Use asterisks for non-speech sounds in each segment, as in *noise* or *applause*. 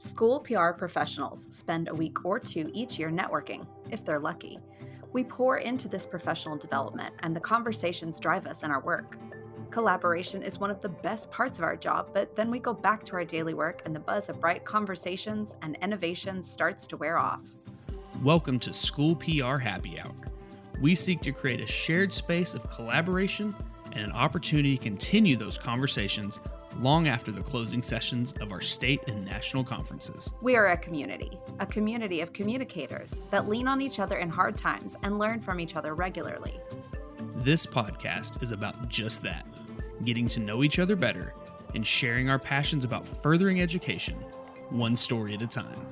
School PR professionals spend a week or two each year networking, if they're lucky. We pour into this professional development, and the conversations drive us in our work. Collaboration is one of the best parts of our job, but then we go back to our daily work, and the buzz of bright conversations and innovation starts to wear off. Welcome to School PR Happy Hour. We seek to create a shared space of collaboration and an opportunity to continue those conversations long after the closing sessions of our state and national conferences. We are a community, a community of communicators that lean on each other in hard times and learn from each other regularly. This podcast is about just that getting to know each other better and sharing our passions about furthering education, one story at a time.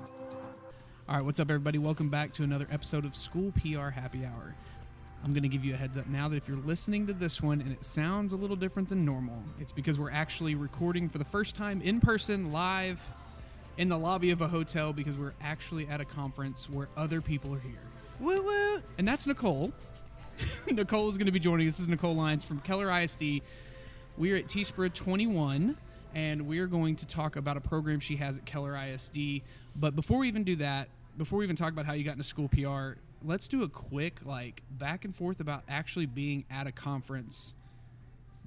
All right, what's up, everybody? Welcome back to another episode of School PR Happy Hour. I'm going to give you a heads up now that if you're listening to this one and it sounds a little different than normal, it's because we're actually recording for the first time in person, live, in the lobby of a hotel because we're actually at a conference where other people are here. Woo woo! And that's Nicole. *laughs* Nicole is going to be joining us. This is Nicole Lyons from Keller ISD. We are at TSPRA 21 and we're going to talk about a program she has at Keller ISD. But before we even do that, before we even talk about how you got into school PR, let's do a quick like back and forth about actually being at a conference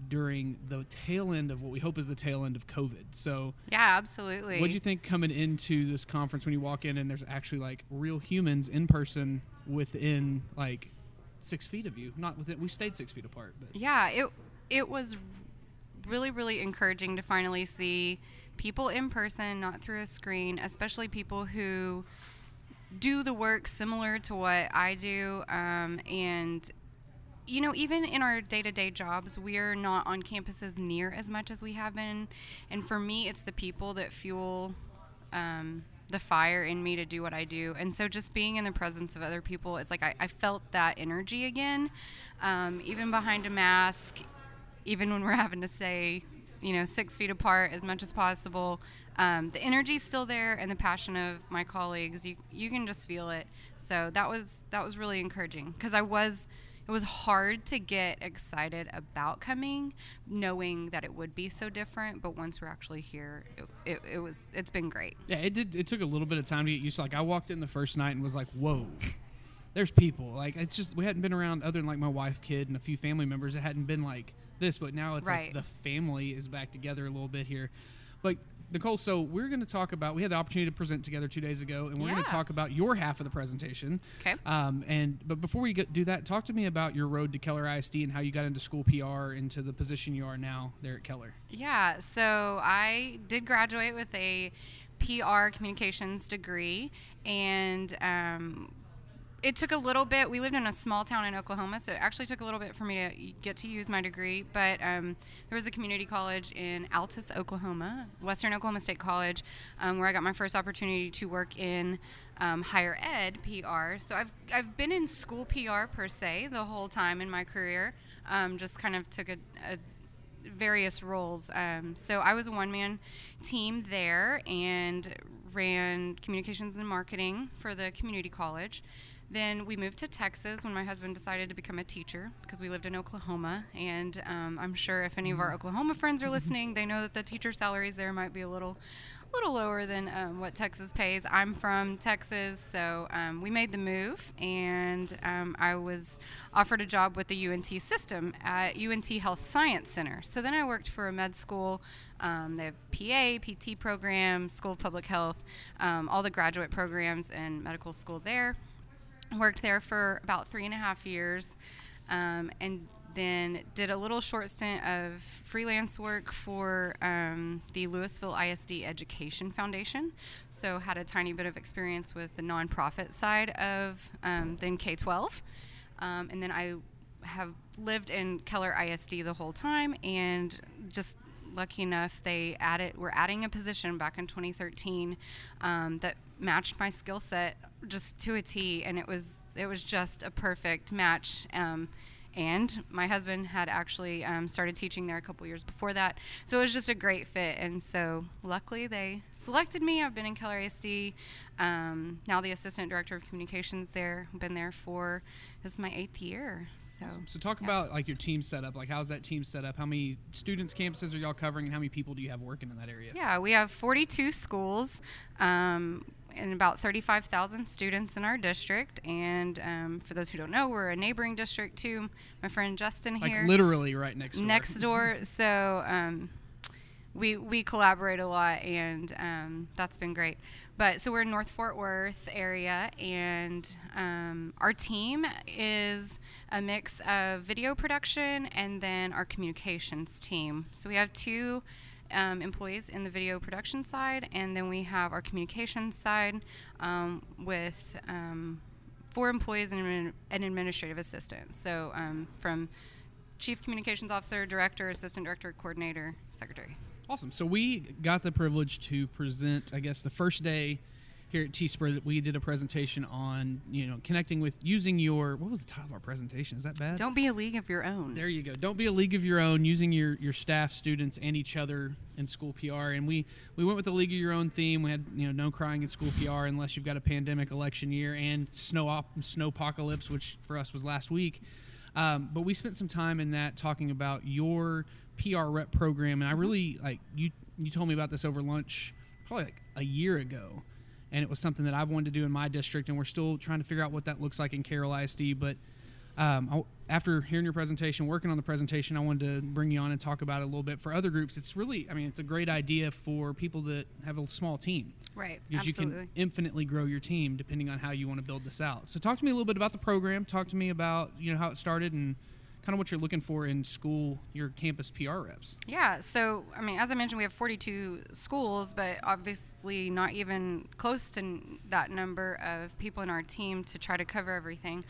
during the tail end of what we hope is the tail end of COVID. So yeah, absolutely. What do you think coming into this conference when you walk in and there's actually like real humans in person within like six feet of you? Not within. We stayed six feet apart, but yeah, it it was really really encouraging to finally see people in person, not through a screen, especially people who do the work similar to what I do. Um, and, you know, even in our day to day jobs, we're not on campuses near as much as we have been. And for me, it's the people that fuel um, the fire in me to do what I do. And so just being in the presence of other people, it's like I, I felt that energy again, um, even behind a mask, even when we're having to stay you know six feet apart as much as possible. Um, the energy's still there and the passion of my colleagues you you can just feel it. So that was that was really encouraging because i was it was hard to get excited about coming knowing that it would be so different but once we're actually here it, it, it was it's been great. Yeah it did it took a little bit of time to get used to like i walked in the first night and was like whoa there's people like it's just we hadn't been around other than like my wife kid and a few family members it hadn't been like this, but now it's right. like the family is back together a little bit here. But Nicole, so we're going to talk about. We had the opportunity to present together two days ago, and we're yeah. going to talk about your half of the presentation. Okay. Um, and but before we get, do that, talk to me about your road to Keller ISD and how you got into school PR into the position you are now there at Keller. Yeah. So I did graduate with a PR communications degree, and um, it took a little bit. We lived in a small town in Oklahoma, so it actually took a little bit for me to get to use my degree. But um, there was a community college in Altus, Oklahoma, Western Oklahoma State College, um, where I got my first opportunity to work in um, higher ed PR. So I've I've been in school PR per se the whole time in my career. Um, just kind of took a, a various roles. Um, so I was a one man team there and ran communications and marketing for the community college. Then we moved to Texas when my husband decided to become a teacher because we lived in Oklahoma. And um, I'm sure if any of our mm-hmm. Oklahoma friends are mm-hmm. listening, they know that the teacher salaries there might be a little little lower than um, what Texas pays. I'm from Texas, so um, we made the move, and um, I was offered a job with the UNT system at UNT Health Science Center. So then I worked for a med school. Um, they have PA, PT program, School of Public Health, um, all the graduate programs and medical school there worked there for about three and a half years um, and then did a little short stint of freelance work for um, the Lewisville ISD Education Foundation. So had a tiny bit of experience with the nonprofit side of um, then K 12. Um, and then I have lived in Keller ISD the whole time and just lucky enough they added we're adding a position back in 2013 um, that matched my skill set just to a T, and it was it was just a perfect match. Um, and my husband had actually um, started teaching there a couple years before that, so it was just a great fit. And so luckily they selected me. I've been in Keller ISD, um, now the assistant director of communications there. I've been there for this is my eighth year. So, So talk yeah. about like your team setup. Like how's that team set up? How many students, campuses are y'all covering, and how many people do you have working in that area? Yeah, we have 42 schools um, and about 35,000 students in our district. And um, for those who don't know, we're a neighboring district to my friend Justin Like here. literally right next door. next door. *laughs* So um, we we collaborate a lot, and um, that's been great. But so we're in North Fort Worth area, and um, our team is a mix of video production and then our communications team. So we have two. Um, employees in the video production side, and then we have our communications side um, with um, four employees and an administrative assistant. So um, from chief communications officer, director, assistant director, coordinator, secretary. Awesome. So we got the privilege to present, I guess, the first day here at TSPRA that we did a presentation on, you know, connecting with using your what was the title of our presentation? Is that bad? Don't be a league of your own. There you go. Don't be a league of your own. Using your your staff, students, and each other in school PR. And we we went with the league of your own theme. We had you know no crying in school PR unless you've got a pandemic election year and snow op snow apocalypse, which for us was last week. Um, but we spent some time in that talking about your PR rep program, and I really like you. You told me about this over lunch, probably like a year ago, and it was something that I've wanted to do in my district, and we're still trying to figure out what that looks like in Carroll ISD. But um, I, after hearing your presentation, working on the presentation, I wanted to bring you on and talk about it a little bit for other groups. It's really, I mean, it's a great idea for people that have a small team right. because Absolutely. you can infinitely grow your team depending on how you want to build this out. So, talk to me a little bit about the program. Talk to me about you know how it started and kind of what you're looking for in school, your campus PR reps. Yeah, so I mean, as I mentioned, we have 42 schools, but obviously not even close to n- that number of people in our team to try to cover everything.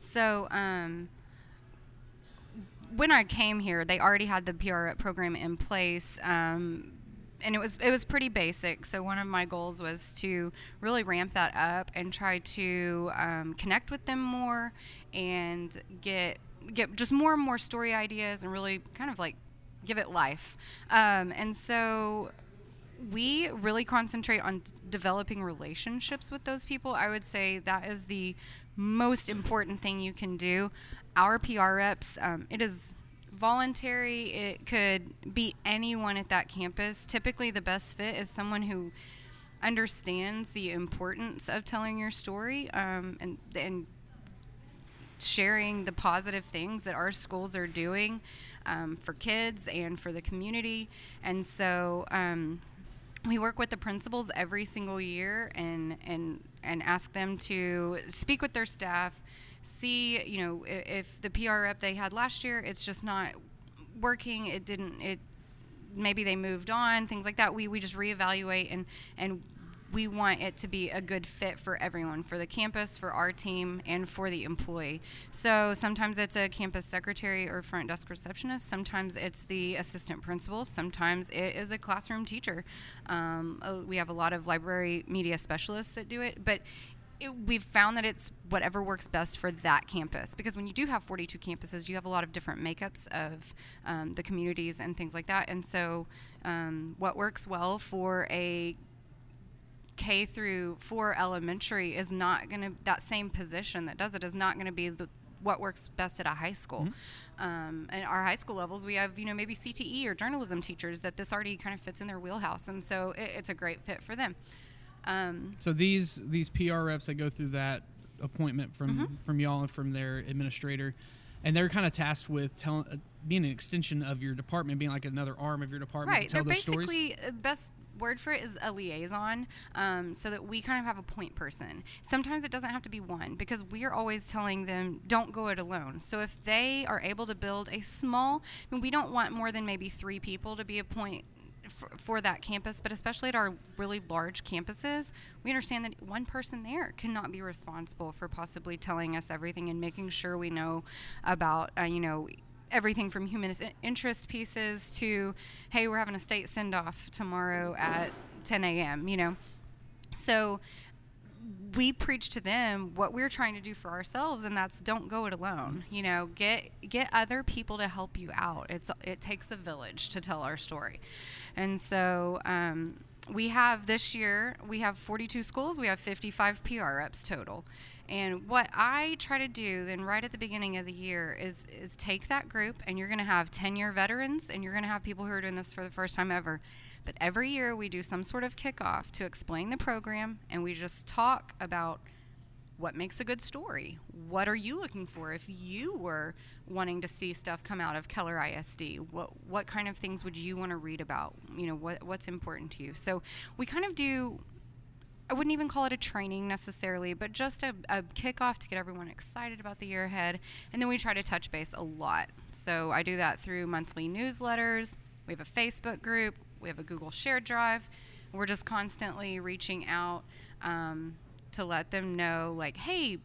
So, um, when I came here, they already had the PR rep program in place. Um, and it was it was pretty basic. So one of my goals was to really ramp that up and try to um, connect with them more and get get just more and more story ideas and really kind of like give it life. Um, and so we really concentrate on developing relationships with those people. I would say that is the most important thing you can do. Our PR reps, um, it is voluntary. It could be anyone at that campus. Typically, the best fit is someone who understands the importance of telling your story um, and and sharing the positive things that our schools are doing um, for kids and for the community. And so um, we work with the principals every single year and and and ask them to speak with their staff, see you know if, if the PR rep they had last year it's just not working. It didn't it maybe they moved on things like that. We we just reevaluate and and we want it to be a good fit for everyone, for the campus, for our team, and for the employee. So sometimes it's a campus secretary or front desk receptionist. Sometimes it's the assistant principal. Sometimes it is a classroom teacher. Um, we have a lot of library media specialists that do it, but it, we've found that it's whatever works best for that campus because when you do have 42 campuses you have a lot of different makeups of um, the communities and things like that and so um, what works well for a K through four elementary is not going to that same position that does it is not going to be the what works best at a high school. Um, and our high school levels, we have you know maybe CTE or journalism teachers that this already kind of fits in their wheelhouse, and so it, it's a great fit for them. Um, So these these PR reps that go through that appointment from Mm-hmm. from y'all and from their administrator, and they're kind of tasked with telling, uh, being an extension of your department, being like another arm of your department right, to tell they're those stories. basically uh, best word for it is a liaison, um, so that we kind of have a point person. Sometimes it doesn't have to be one because we are always telling them don't go it alone. So if they are able to build a small, I mean, we don't want more than maybe three people to be a point for, for that campus, but especially at our really large campuses, we understand that one person there cannot be responsible for possibly telling us everything and making sure we know about, uh, you know, everything from humanist interest pieces to, hey, we're having a state send off tomorrow at 10 a.m., you know. So we preach to them what we're trying to do for ourselves and that's don't go it alone you know get get other people to help you out it's it takes a village to tell our story and so um, we have this year, we have 42 schools, we have 55 PR reps total. And what I try to do then right at the beginning of the year is is take that group and you're going to have 10-year veterans and you're going to have people who are doing this for the first time ever. But every year we do some sort of kickoff to explain the program and we just talk about what makes a good story? What are you looking for if you were wanting to see stuff come out of Keller ISD? What what kind of things would you want to read about? You know, what what's important to you? So we kind of do I wouldn't even call it a training necessarily, but just a, a kickoff to get everyone excited about the year ahead. And then we try to touch base a lot. So I do that through monthly newsletters. We have a Facebook group. We have a Google Shared Drive. We're just constantly reaching out um, to let them know, like, hey,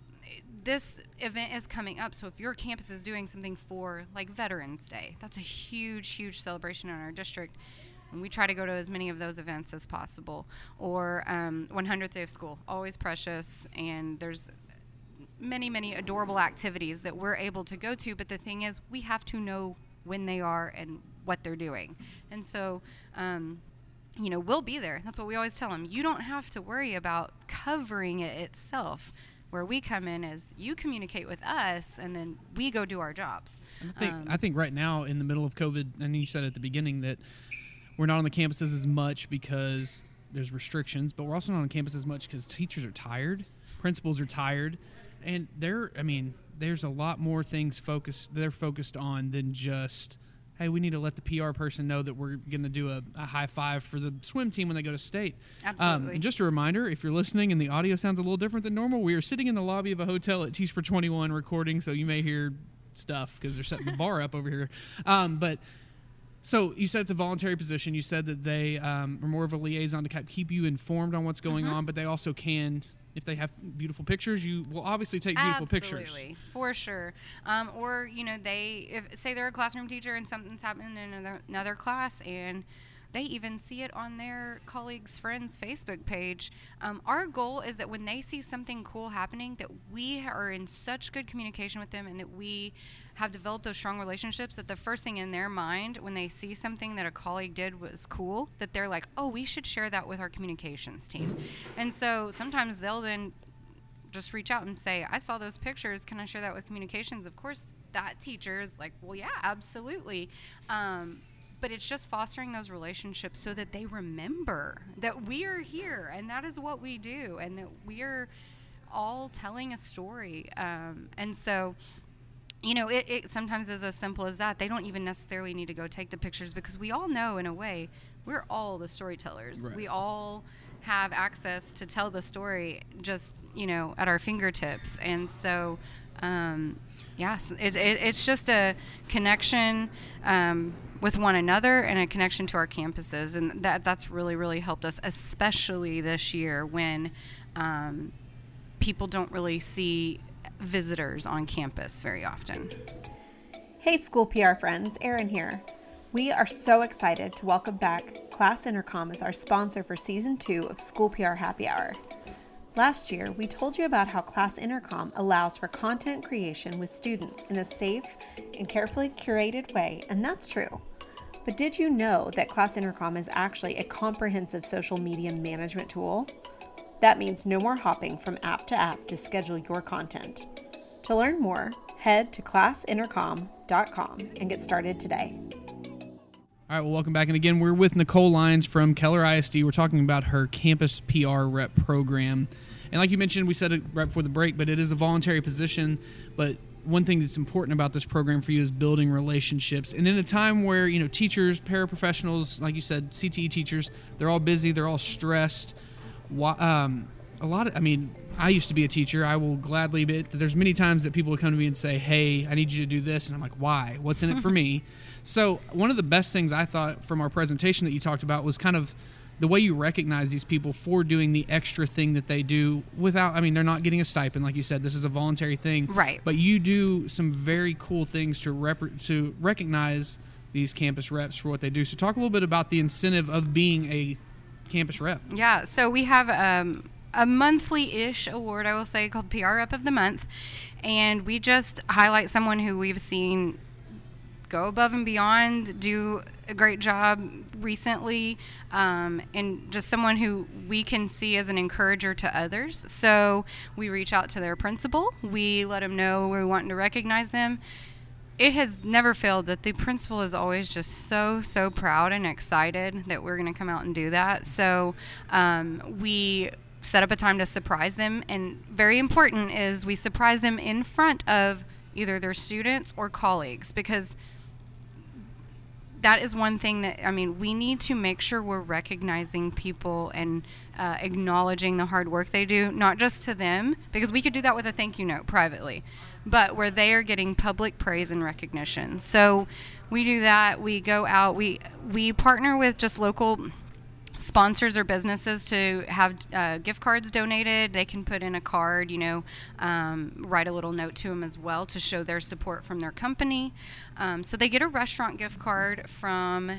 this event is coming up. So if your campus is doing something for like Veterans Day, that's a huge, huge celebration in our district and we try to go to as many of those events as possible. Or um, 100th Day of School, always precious, and there's many, many adorable activities that we're able to go to. But the thing is, we have to know when they are and what they're doing. And so, um, you know, we'll be there. That's what we always tell them. You don't have to worry about covering it itself. Where we come in is you communicate with us, and then we go do our jobs. I think, um, I think right now, in the middle of COVID, and you said at the beginning that we're not on the campuses as much because there's restrictions, but we're also not on campus as much because teachers are tired, principals are tired, and they're. I mean, there's a lot more things focused. They're focused on than just. Hey, we need to let the PR person know that we're going to do a, a, high five for the swim team when they go to state. Absolutely. Um, and just a reminder, if you're listening and the audio sounds a little different than normal, we are sitting in the lobby of a hotel at TSPRA 21 recording, so you may hear stuff because they're setting the bar up over here. Um, but so you said it's a voluntary position. You said that they um, are more of a liaison to keep you informed on what's going mm-hmm. on, but they also can, if they have beautiful pictures, you will obviously take beautiful Absolutely, pictures. for sure. Um, or you know, they if say they're a classroom teacher and something's happening in another, another class and they even see it on their colleagues' friends' Facebook page. Um, our goal is that when they see something cool happening, that we are in such good communication with them and that we have developed those strong relationships that the first thing in their mind when they see something that a colleague did was cool, that they're like, oh, we should share that with our communications team. And so sometimes they'll then just reach out and say, I saw those pictures. Can I share that with communications? Of course, that teacher is like, well, yeah, absolutely. Um, but it's just fostering those relationships so that they remember that we are here and that is what we do and that we are all telling a story. Um, and so, you know, it, it sometimes is as simple as that. They don't even necessarily need to go take the pictures because we all know, in a way, we're all the storytellers. Right. We all have access to tell the story just, you know, at our fingertips. And so, um, yes, it, it, it's just a connection. Um, with one another and a connection to our campuses. And that, that's really, really helped us, especially this year when um, people don't really see visitors on campus very often. Hey, school PR friends, Erin here. We are so excited to welcome back Class Intercom as our sponsor for season two of School PR Happy Hour. Last year, we told you about how Class Intercom allows for content creation with students in a safe and carefully curated way, and that's true. But did you know that Class Intercom is actually a comprehensive social media management tool? That means no more hopping from app to app to schedule your content. To learn more, head to classintercom.com and get started today. All right, well, welcome back. And again, we're with Nicole Lyons from Keller ISD. We're talking about her campus PR rep program. And like you mentioned, we said it right before the break, but it is a voluntary position. But one thing that's important about this program for you is building relationships. And in a time where, you know, teachers, paraprofessionals, like you said, CTE teachers, they're all busy, they're all stressed. Um, a lot of, I mean, I used to be a teacher. I will gladly admit that there's many times that people would come to me and say, Hey, I need you to do this. And I'm like, Why? What's in it for *laughs* me? So, one of the best things I thought from our presentation that you talked about was kind of the way you recognize these people for doing the extra thing that they do without i mean they're not getting a stipend like you said this is a voluntary thing right but you do some very cool things to rep- to recognize these campus reps for what they do so talk a little bit about the incentive of being a campus rep yeah so we have um, a monthly-ish award i will say called pr rep of the month and we just highlight someone who we've seen go above and beyond do a great job recently, um, and just someone who we can see as an encourager to others. So we reach out to their principal. We let them know we're wanting to recognize them. It has never failed that the principal is always just so so proud and excited that we're going to come out and do that. So um, we set up a time to surprise them, and very important is we surprise them in front of either their students or colleagues because that is one thing that I mean we need to make sure we're recognizing people and uh, acknowledging the hard work they do, not just to them because we could do that with a thank you note privately, but where they are getting public praise and recognition. So we do that. We go out. We we partner with just local sponsors or businesses to have uh, gift cards donated. They can put in a card, you know, um, write a little note to them as well to show their support from their company. Um, so they get a restaurant gift card from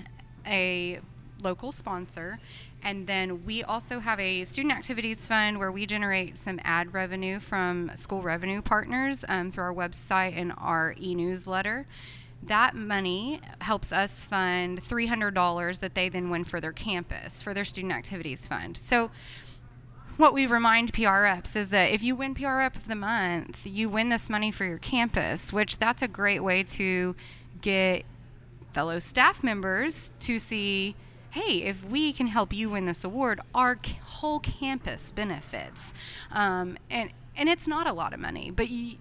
a local sponsor. And then we also have a student activities fund where we generate some ad revenue from school revenue partners um, through our website and our e newsletter that money helps us fund $300 that they then win for their campus for their student activities fund so what we remind PR reps is that if you win PR rep of the month, you win this money for your campus, which that's a great way to get fellow staff members to see, hey, if we can help you win this award, our whole campus benefits. Um, and and it's not a lot of money, but you,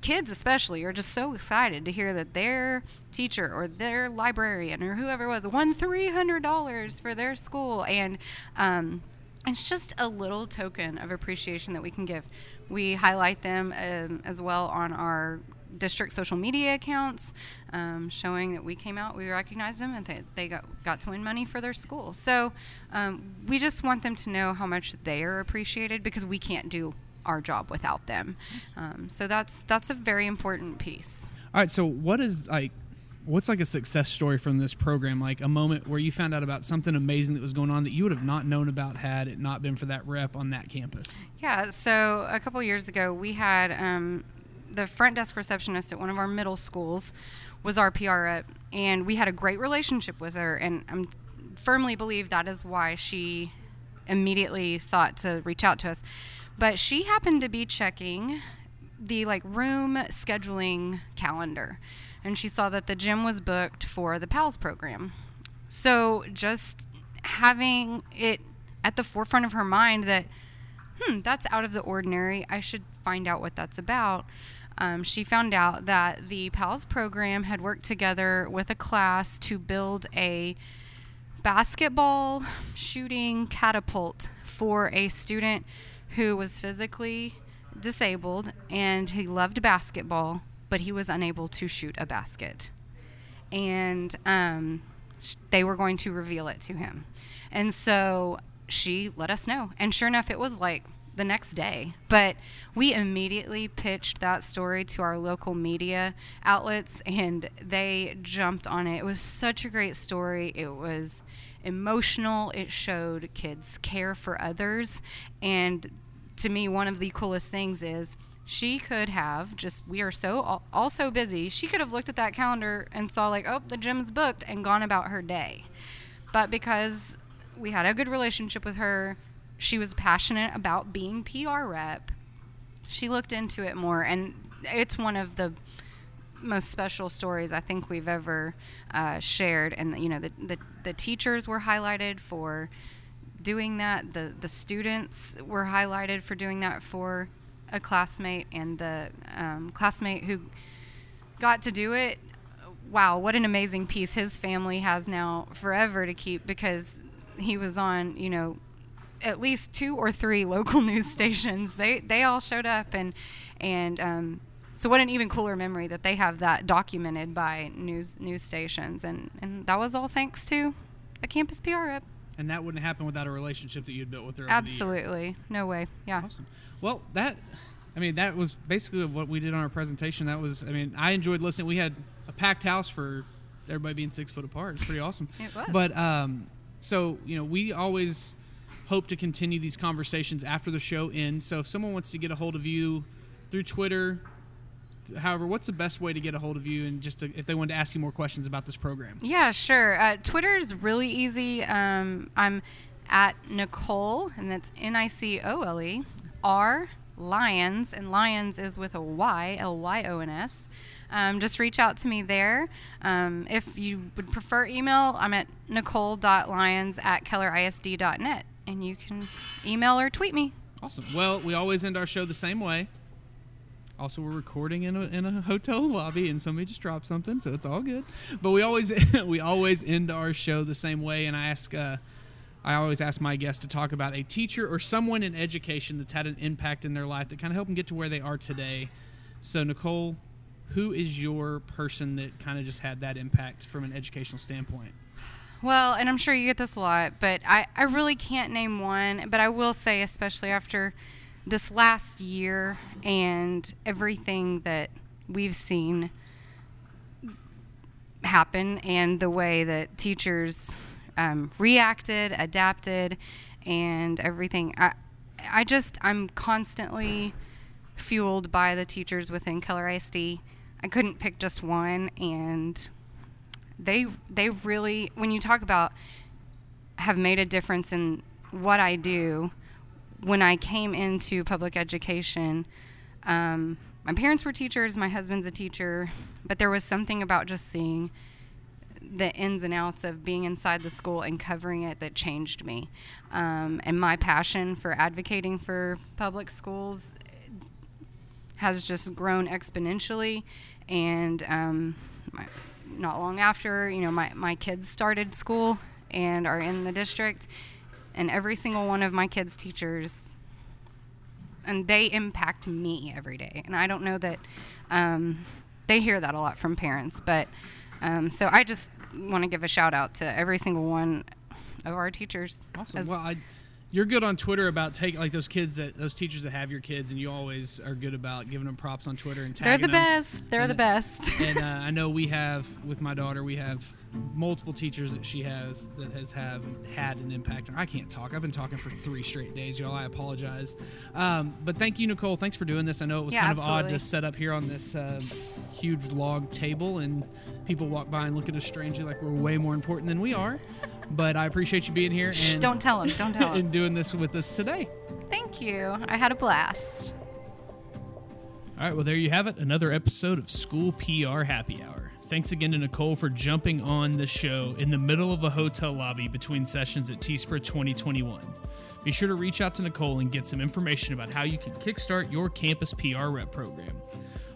kids especially are just so excited to hear that their teacher or their librarian or whoever was won $300 for their school. And um, it's just a little token of appreciation that we can give. We highlight them um, as well on our district social media accounts um, showing that we came out we recognized them and they, they got, got to win money for their school. So um, we just want them to know how much they are appreciated because we can't do our job without them. Um, so that's that's a very important piece. All right. So what is like? What's like a success story from this program? Like a moment where you found out about something amazing that was going on that you would have not known about had it not been for that rep on that campus. Yeah. So a couple years ago, we had um, the front desk receptionist at one of our middle schools was our PR rep, and we had a great relationship with her. And I firmly believe that is why she immediately thought to reach out to us. But she happened to be checking the like room scheduling calendar and she saw that the gym was booked for the PALS program. So just having it at the forefront of her mind that, hmm, that's out of the ordinary. I should find out what that's about. Um, she found out that the PALS program had worked together with a class to build a basketball shooting catapult for a student who was physically disabled and he loved basketball, but he was unable to shoot a basket. And um, they were going to reveal it to him. And so she let us know. And sure enough, it was like the next day. But we immediately pitched that story to our local media outlets and they jumped on it. It was such a great story. It was emotional. It showed kids care for others. And to me, one of the coolest things is she could have just, we are so all, all so busy, she could have looked at that calendar and saw, like, oh, the gym's booked and gone about her day. But because we had a good relationship with her, she was passionate about being PR rep. She looked into it more, and it's one of the most special stories I think we've ever uh, shared. And you know, the, the, the teachers were highlighted for doing that. The the students were highlighted for doing that for a classmate, and the um, classmate who got to do it. Wow, what an amazing piece his family has now forever to keep because he was on, you know, at least two or three *laughs* local news stations. They they all showed up and and um, so what an even cooler memory that they have that documented by news news stations and and that was all thanks to a campus PR rep. And that wouldn't happen without a relationship that you'd built with her. Absolutely, the no way. Yeah. Awesome. Well, that I mean that was basically what we did on our presentation. That was I mean I enjoyed listening. We had a packed house for everybody being six foot apart. It's pretty awesome. it was. But um, so you know we always hope to continue these conversations after the show ends. So if someone wants to get a hold of you through Twitter, However, what's the best way to get a hold of you and just to, if they wanted to ask you more questions about this program? Yeah, sure. Uh, Twitter is really easy. Um, I'm at Nicole, and that's N I C O L E R Lyons, and Lyons is with a Y, L Y O N S. Um, just reach out to me there. Um, if you would prefer email, I'm at nicole.lyons at kellerisd.net, and you can email or tweet me. Awesome. Well, we always end our show the same way. Also, we're recording in a, in a hotel *laughs* lobby, and somebody just dropped something, so it's all good. But we always *laughs* we always end our show the same way, and I ask uh, I always ask my guests to talk about a teacher or someone in education that's had an impact in their life that kind of helped them get to where they are today. So, Nicole, who is your person that kind of just had that impact from an educational standpoint? Well, and I'm sure you get this a lot, but I, I really can't name one. But I will say, especially after this last year and everything that we've seen happen and the way that teachers um, reacted, adapted, and everything. I, I just, I'm constantly fueled by the teachers within Keller ISD. I couldn't pick just one, and they, they really, when you talk about have made a difference in what I do, when I came into public education, um, my parents were teachers, my husband's a teacher, but there was something about just seeing the ins and outs of being inside the school and covering it that changed me. Um, and my passion for advocating for public schools has just grown exponentially. And um, my, not long after, you know, my, my kids started school and are in the district and every single one of my kids' teachers, and they impact me every day. And I don't know that um, they hear that a lot from parents, but um, so I just want to give a shout out to every single one of our teachers. Awesome. Well, I you're good on Twitter about taking like those kids that those teachers that have your kids, and you always are good about giving them props on Twitter and tagging them. They're the them. best. They're and, the best. *laughs* and uh, I know we *laughs* have with my daughter, we have multiple teachers that she has that has have had an impact. And I can't talk. I've been talking for three straight days, y'all. I apologize. Um, but thank you, Nicole. Thanks for doing this. I know it was Yeah, kind of odd to set up here on this uh, huge log table and people walk by and look at us strangely like we're way more important than we are. *laughs* But I appreciate you being here Shh, and don't tell them. Don't tell *laughs* him. and doing this with us today. Thank you. I had a blast. All right, well, there you have it. Another episode of School PR Happy Hour. Thanks again to Nicole for jumping on the show in the middle of a hotel lobby between sessions at TSPRA 2021. Be sure to reach out to Nicole and get some information about how you can kickstart your campus PR rep program.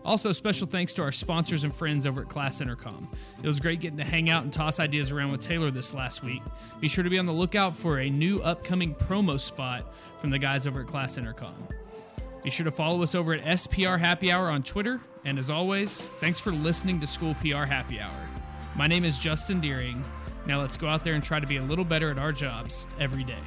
Also, special thanks to our sponsors and friends over at Class Intercom. It was great getting to hang out and toss ideas around with Taylor this last week. Be sure to be on the lookout for a new upcoming promo spot from the guys over at Class Intercom. Be sure to follow us over at SPR Happy Hour on Twitter. And as always, thanks for listening to School PR Happy Hour. My name is Justin Deering. Now let's go out there and try to be a little better at our jobs every day.